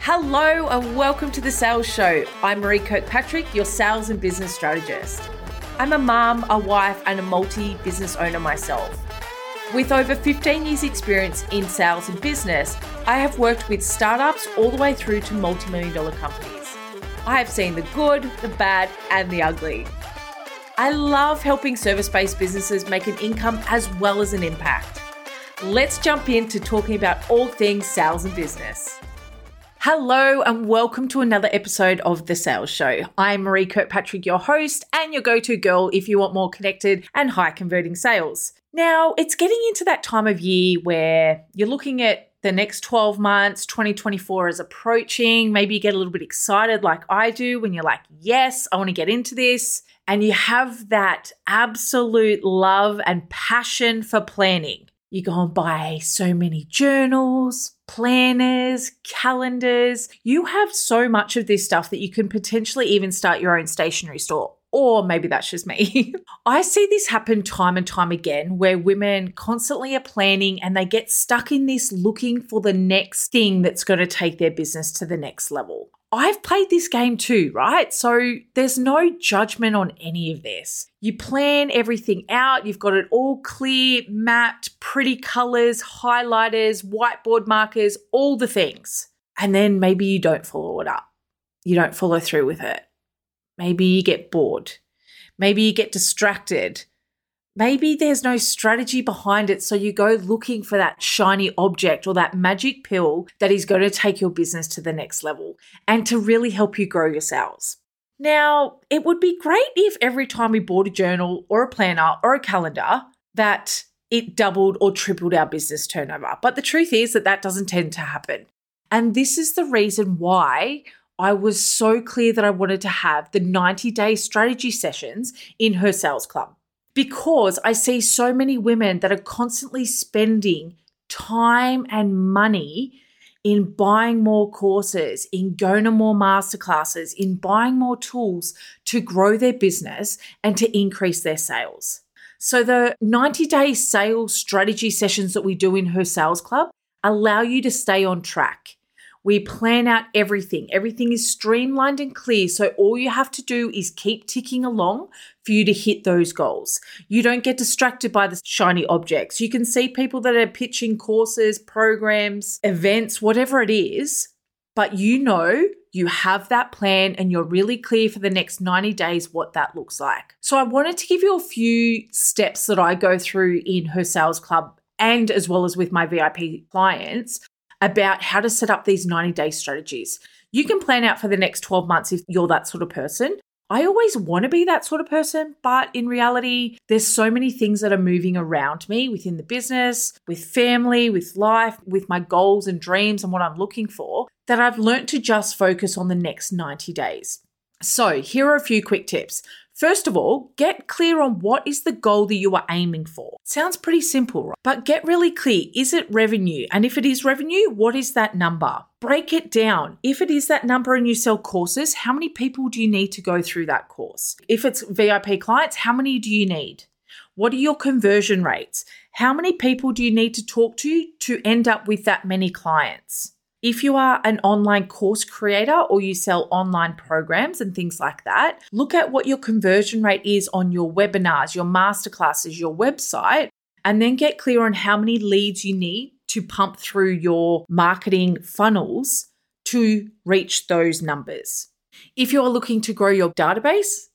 Hello and welcome to the Sales Show. I'm Maree Kirkpatrick, your sales and business strategist. I'm a mom, a wife, and a multi business owner myself. With over 15 years' experience in sales and business, I have worked with startups all the way through to multi million dollar companies. I have seen the good, the bad, and the ugly. I love helping service based businesses make an income as well as an impact. Let's jump into talking about all things sales and business. Hello, and welcome to another episode of The Sales Show. I'm Maree Kirkpatrick, your host, and your go to girl if you want more connected and high converting sales. Now, it's getting into that time of year where you're looking at the next 12 months, 2024 is approaching. Maybe you get a little bit excited, like I do, when you're like, yes, I want to get into this. And you have that absolute love and passion for planning. You go and buy so many journals, planners, calendars. You have so much of this stuff that you can potentially even start your own stationery store. Or maybe that's just me. I see this happen time and time again where women constantly are planning and they get stuck in this looking for the next thing that's going to take their business to the next level. I've played this game too, right? So there's no judgment on any of this. You plan everything out, you've got it all clear, mapped, pretty colors, highlighters, whiteboard markers, all the things. And then maybe you don't follow it up. You don't follow through with it. Maybe you get bored. Maybe you get distracted. Maybe there's no strategy behind it. So you go looking for that shiny object or that magic pill that is going to take your business to the next level and to really help you grow your sales. Now, it would be great if every time we bought a journal or a planner or a calendar that it doubled or tripled our business turnover. But the truth is that that doesn't tend to happen. And this is the reason why I was so clear that I wanted to have the 90 day strategy sessions in her sales club because I see so many women that are constantly spending time and money in buying more courses, in going to more masterclasses, in buying more tools to grow their business and to increase their sales. So, the 90 day sales strategy sessions that we do in her sales club allow you to stay on track. We plan out everything. Everything is streamlined and clear. So all you have to do is keep ticking along for you to hit those goals. You don't get distracted by the shiny objects. You can see people that are pitching courses, programs, events, whatever it is, but you know you have that plan and you're really clear for the next 90 days what that looks like. So I wanted to give you a few steps that I go through in her sales club and as well as with my VIP clients about how to set up these 90 day strategies. You can plan out for the next 12 months if you're that sort of person. I always want to be that sort of person, but in reality, there's so many things that are moving around me within the business, with family, with life, with my goals and dreams and what I'm looking for that I've learned to just focus on the next 90 days. So, here are a few quick tips. First of all, get clear on what is the goal that you are aiming for. Sounds pretty simple, right? But get really clear. Is it revenue? And if it is revenue, what is that number? Break it down. If it is that number and you sell courses, how many people do you need to go through that course? If it's VIP clients, how many do you need? What are your conversion rates? How many people do you need to talk to to end up with that many clients? If you are an online course creator or you sell online programs and things like that, look at what your conversion rate is on your webinars, your masterclasses, your website, and then get clear on how many leads you need to pump through your marketing funnels to reach those numbers. If you're looking to grow your database,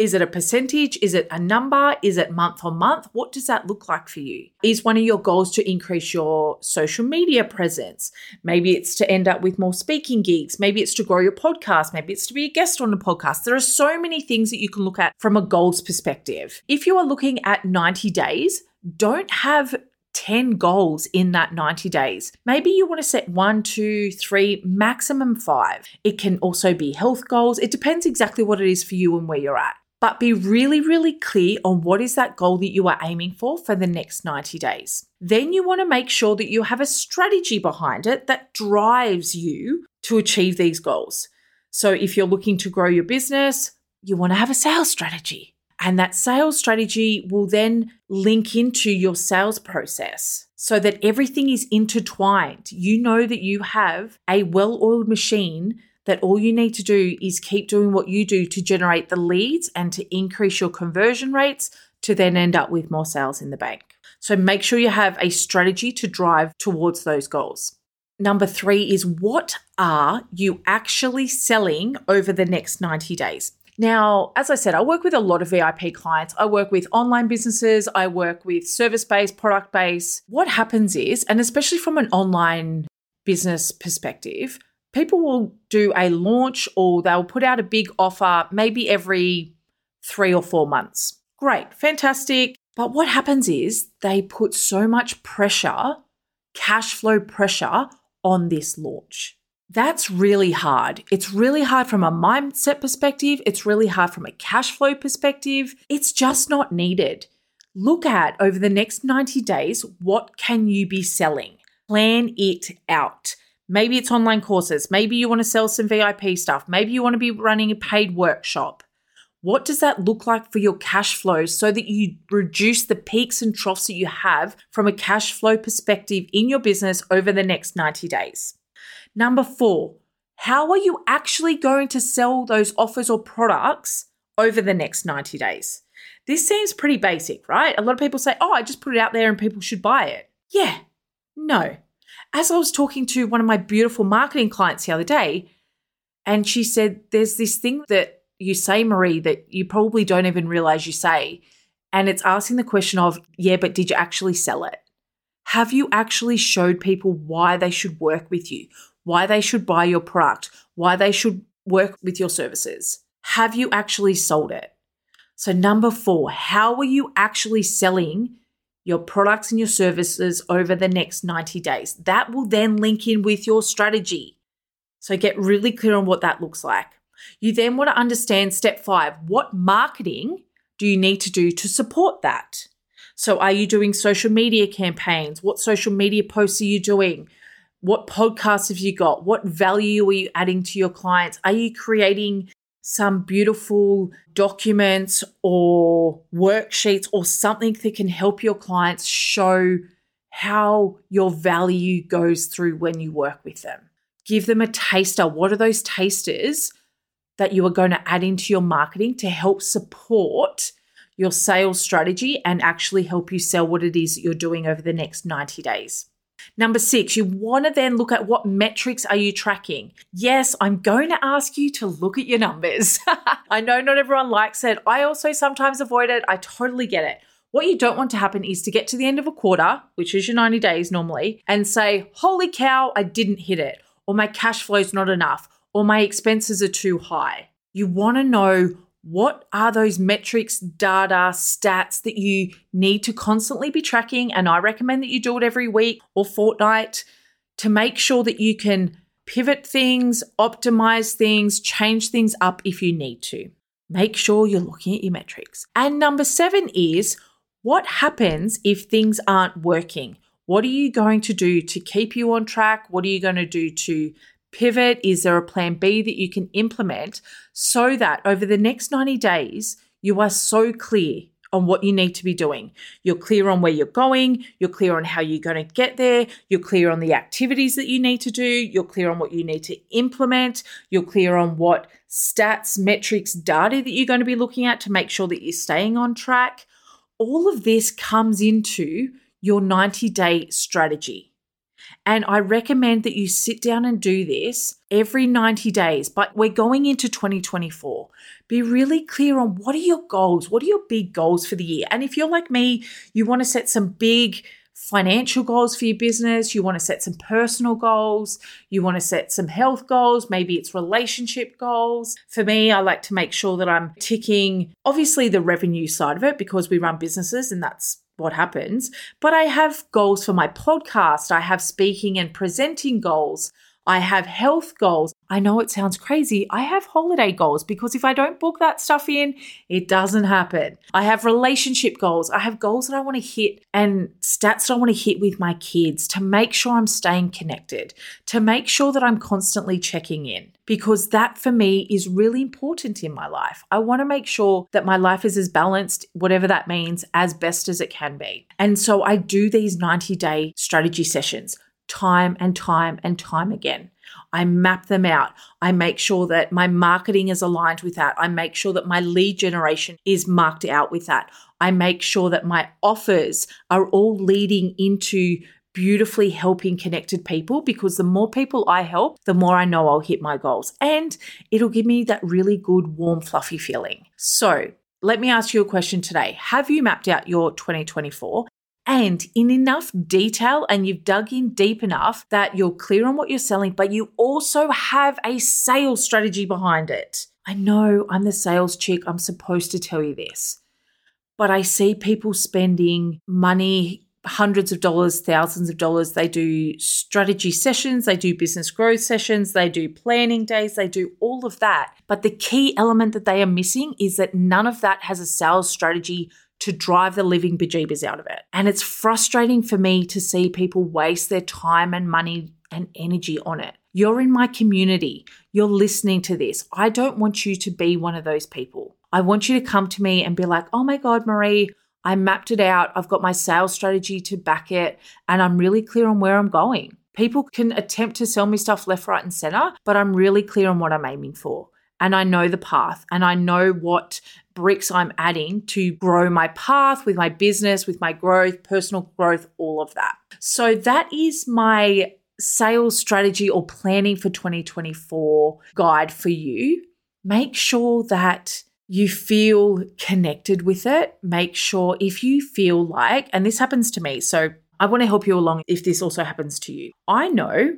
is it a percentage? Is it a number? Is it month on month? What does that look like for you? Is one of your goals to increase your social media presence? Maybe it's to end up with more speaking gigs. Maybe it's to grow your podcast. Maybe it's to be a guest on a podcast. There are so many things that you can look at from a goals perspective. If you are looking at 90 days, don't have 10 goals in that 90 days. Maybe you want to set one, two, three, maximum five. It can also be health goals. It depends exactly what it is for you and where you're at but be really, really clear on what is that goal that you are aiming for for the next 90 days. Then you want to make sure that you have a strategy behind it that drives you to achieve these goals. So if you're looking to grow your business, you want to have a sales strategy. And that sales strategy will then link into your sales process. so that everything is intertwined. You know that you have a well oiled machine that all you need to do is keep doing what you do to generate the leads and to increase your conversion rates to then end up with more sales in the bank. So make sure you have a strategy to drive towards those goals. Number three is what are you actually selling over the next 90 days? Now, as I said, I work with a lot of VIP clients. I work with online businesses, I work with service based, product based. What happens is, and especially from an online business perspective, people will do a launch or they'll put out a big offer maybe every three or four months. Great, fantastic. But what happens is they put so much pressure, cash flow pressure on this launch. That's really hard. It's really hard from a mindset perspective. It's really hard from a cash flow perspective. It's just not needed. Look at over the next 90 days, what can you be selling? Plan it out. Maybe it's online courses. Maybe you want to sell some VIP stuff. Maybe you want to be running a paid workshop. What does that look like for your cash flow so that you reduce the peaks and troughs that you have from a cash flow perspective in your business over the next 90 days? Number four, how are you actually going to sell those offers or products over the next 90 days? This seems pretty basic, right? A lot of people say, oh, I just put it out there and people should buy it. Yeah, no. As I was talking to one of my beautiful marketing clients the other day, and she said, there's this thing that you say, Maree, that you probably don't even realize you say. And it's asking the question of, yeah, but did you actually sell it? Have you actually showed people why they should work with you? why they should buy your product, why they should work with your services. Have you actually sold it? So, number four, how are you actually selling your products and your services over the next 90 days? That will then link in with your strategy. So, get really clear on what that looks like. You then want to understand step five what marketing do you need to do to support that? So, are you doing social media campaigns? What social media posts are you doing? What podcasts have you got? What value are you adding to your clients? Are you creating some beautiful documents or worksheets or something that can help your clients show how your value goes through when you work with them? Give them a taster. What are those tasters that you are going to add into your marketing to help support your sales strategy and actually help you sell what it is that you're doing over the next 90 days? Number six, you want to then look at what metrics are you tracking? Yes, I'm going to ask you to look at your numbers. I know not everyone likes it. I also sometimes avoid it. I totally get it. What you don't want to happen is to get to the end of a quarter, which is your 90 days normally, and say, holy cow, I didn't hit it, or my cash flow is not enough, or my expenses are too high. You want to know what are those metrics, data, stats that you need to constantly be tracking? And I recommend that you do it every week or fortnight to make sure that you can pivot things, optimize things, change things up if you need to. Make sure you're looking at your metrics. And number seven is what happens if things aren't working? What are you going to do to keep you on track? What are you going to do to pivot? Is there a plan B that you can implement so that over the next 90 days, you are so clear on what you need to be doing. You're clear on where you're going, you're clear on how you're going to get there, you're clear on the activities that you need to do, you're clear on what you need to implement, you're clear on what stats, metrics, data that you're going to be looking at to make sure that you're staying on track. All of this comes into your 90 day strategy. And I recommend that you sit down and do this every 90 days. But we're going into 2024. Be really clear on what are your goals? What are your big goals for the year? And if you're like me, you want to set some big financial goals for your business, you want to set some personal goals, you want to set some health goals, maybe it's relationship goals. For me, I like to make sure that I'm ticking obviously the revenue side of it because we run businesses and that's what happens. But I have goals for my podcast. I have speaking and presenting goals. I have health goals. I know it sounds crazy. I have holiday goals because if I don't book that stuff in, it doesn't happen. I have relationship goals. I have goals that I want to hit and stats that I want to hit with my kids to make sure I'm staying connected, to make sure that I'm constantly checking in because that for me is really important in my life. I want to make sure that my life is as balanced, whatever that means, as best as it can be. And so I do these 90 day strategy sessions time and time and time again. I map them out. I make sure that my marketing is aligned with that. I make sure that my lead generation is marked out with that. I make sure that my offers are all leading into beautifully helping connected people because the more people I help, the more I know I'll hit my goals. And it'll give me that really good, warm, fluffy feeling. So, let me ask you a question today. Have you mapped out your 2024? And in enough detail and you've dug in deep enough that you're clear on what you're selling, but you also have a sales strategy behind it. I know I'm the sales chick, I'm supposed to tell you this, but I see people spending money hundreds of dollars, thousands of dollars. They do strategy sessions, they do business growth sessions, they do planning days, they do all of that. But the key element that they are missing is that none of that has a sales strategy to drive the living bejeebers out of it. And it's frustrating for me to see people waste their time and money and energy on it. You're in my community. You're listening to this. I don't want you to be one of those people. I want you to come to me and be like, oh my God, Maree, I mapped it out. I've got my sales strategy to back it, and I'm really clear on where I'm going. People can attempt to sell me stuff left, right, and center, but I'm really clear on what I'm aiming for. And I know the path and I know what bricks I'm adding to grow my path with my business, with my growth, personal growth, all of that. So that is my sales strategy or planning for 2024 guide for you. Make sure that you feel connected with it. Make sure if you feel like, and this happens to me, so I want to help you along if this also happens to you. I know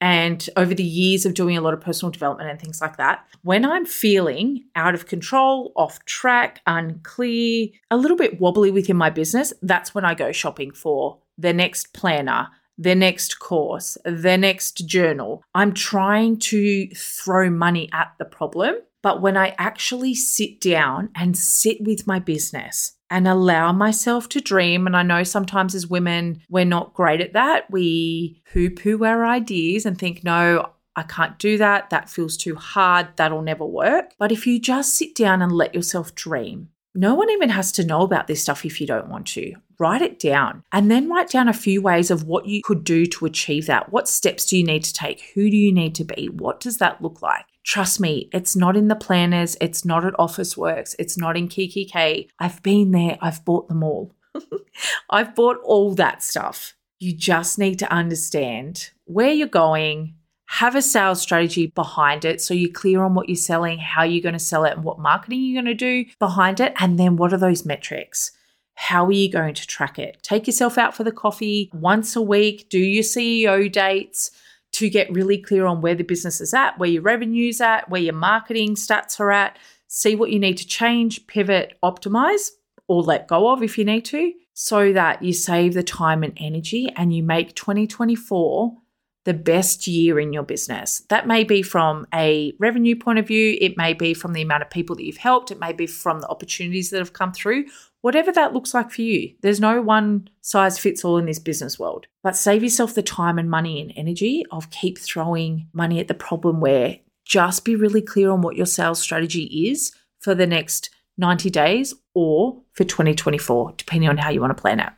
and over the years of doing a lot of personal development and things like that, when I'm feeling out of control, off track, unclear, a little bit wobbly within my business, that's when I go shopping for the next planner, the next course, the next journal. I'm trying to throw money at the problem. But when I actually sit down and sit with my business, and allow myself to dream. And I know sometimes as women, we're not great at that. We poo poo our ideas and think, no, I can't do that. That feels too hard. That'll never work. But if you just sit down and let yourself dream, no one even has to know about this stuff if you don't want to. Write it down and then write down a few ways of what you could do to achieve that. What steps do you need to take? Who do you need to be? What does that look like? Trust me, it's not in the planners, it's not at Officeworks, it's not in kikki.K. I've been there, I've bought them all. I've bought all that stuff. You just need to understand where you're going, have a sales strategy behind it so you're clear on what you're selling, how you're going to sell it, and what marketing you're going to do behind it. And then what are those metrics? How are you going to track it? Take yourself out for the coffee once a week, do your CEO dates to get really clear on where the business is at, where your revenue's at, where your marketing stats are at, see what you need to change, pivot, optimize, or let go of if you need to, so that you save the time and energy and you make 2024 the best year in your business. That may be from a revenue point of view, it may be from the amount of people that you've helped, it may be from the opportunities that have come through, whatever that looks like for you. There's no one size fits all in this business world. But save yourself the time and money and energy of keep throwing money at the problem where just be really clear on what your sales strategy is for the next 90 days or for 2024, depending on how you want to plan it.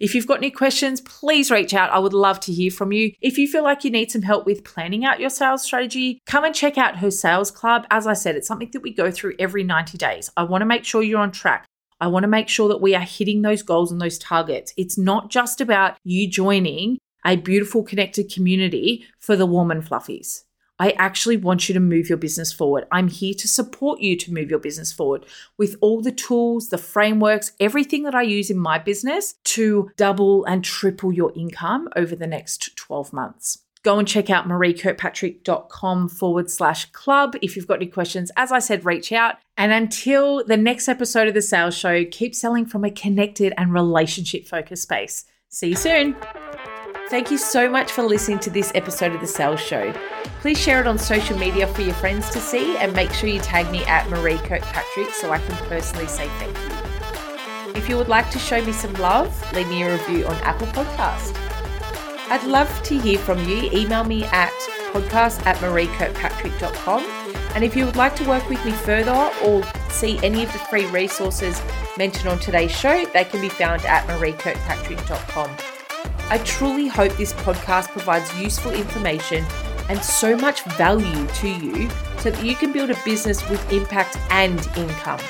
If you've got any questions, please reach out. I would love to hear from you. If you feel like you need some help with planning out your sales strategy, come and check out her sales club. As I said, it's something that we go through every 90 days. I want to make sure you're on track. I want to make sure that we are hitting those goals and those targets. It's not just about you joining a beautiful connected community for the warm and fluffies. I actually want you to move your business forward. I'm here to support you to move your business forward with all the tools, the frameworks, everything that I use in my business to double and triple your income over the next 12 months go and check out mareekirkpatrick.com forward slash club. If you've got any questions, as I said, reach out. And until the next episode of the sales show, keep selling from a connected and relationship focused space. See you soon. Thank you so much for listening to this episode of The Sales Show. Please share it on social media for your friends to see and make sure you tag me at Maree Kirkpatrick so I can personally say thank you. If you would like to show me some love, leave me a review on Apple Podcast. I'd love to hear from you. Email me at podcast at mareekirkpatrick.com. And if you would like to work with me further or see any of the free resources mentioned on today's show, they can be found at mareekirkpatrick.com. I truly hope this podcast provides useful information and so much value to you so that you can build a business with impact and income.